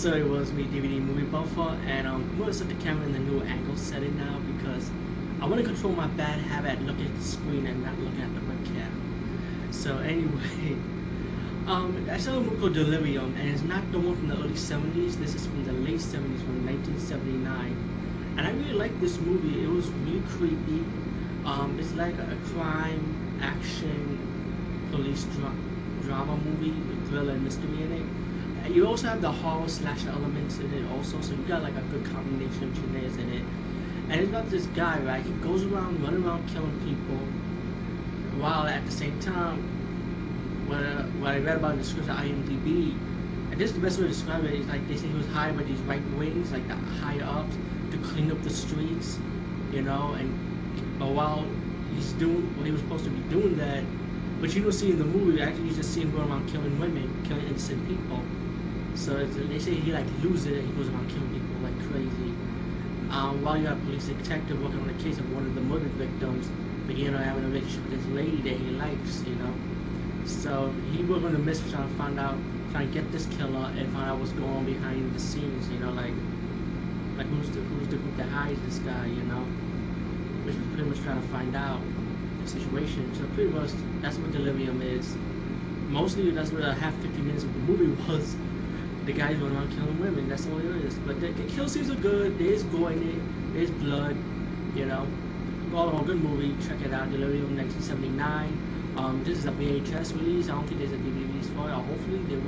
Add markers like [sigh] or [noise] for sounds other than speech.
so it was me DVD movie buffer, and um, I'm gonna set the camera in the new angle setting now because I want to control my bad habit looking at the screen and not looking at the webcam. So anyway, [laughs] um, I saw a movie called Delirium, and it's not the one from the early 70s. This is from the late 70s, from 1979. And I really liked this movie. It was really creepy. Um, it's like a, a crime, action, police dra- drama movie with thriller and mystery in it. You also have the horror slash elements in it also, so you got like a good combination of genres in it. And it's about this guy, right? He goes around, running around killing people, while at the same time, what, uh, what I read about in the script at IMDb, and this is the best way to describe it, is like they say he was hired by these right wings, like the higher ups, to clean up the streets, you know, and but while he's doing what he was supposed to be doing that, but you don't see in the movie, actually you just see him going around killing women, killing innocent people. So they say he like loses it he goes around killing people like crazy. Um, while you have a police detective working on the case of one of the murder victims, beginning having a relationship with this lady that he likes, you know. So he worked on the mystery trying to find out, trying to get this killer and find out what's going on behind the scenes, you know, like like who's the who's the group that hires this guy, you know, which is pretty much trying to find out the situation. So pretty much that's what Delirium is. Mostly that's what a half 50 minutes of the movie was. The guys going around killing women. That's all it is. But the, the kill scenes are good. There's gore in it. There's blood. You know, all in good movie. Check it out. Delirium 1979. Um, this is a VHS release. I don't think there's a DVD release for it. Hopefully there will.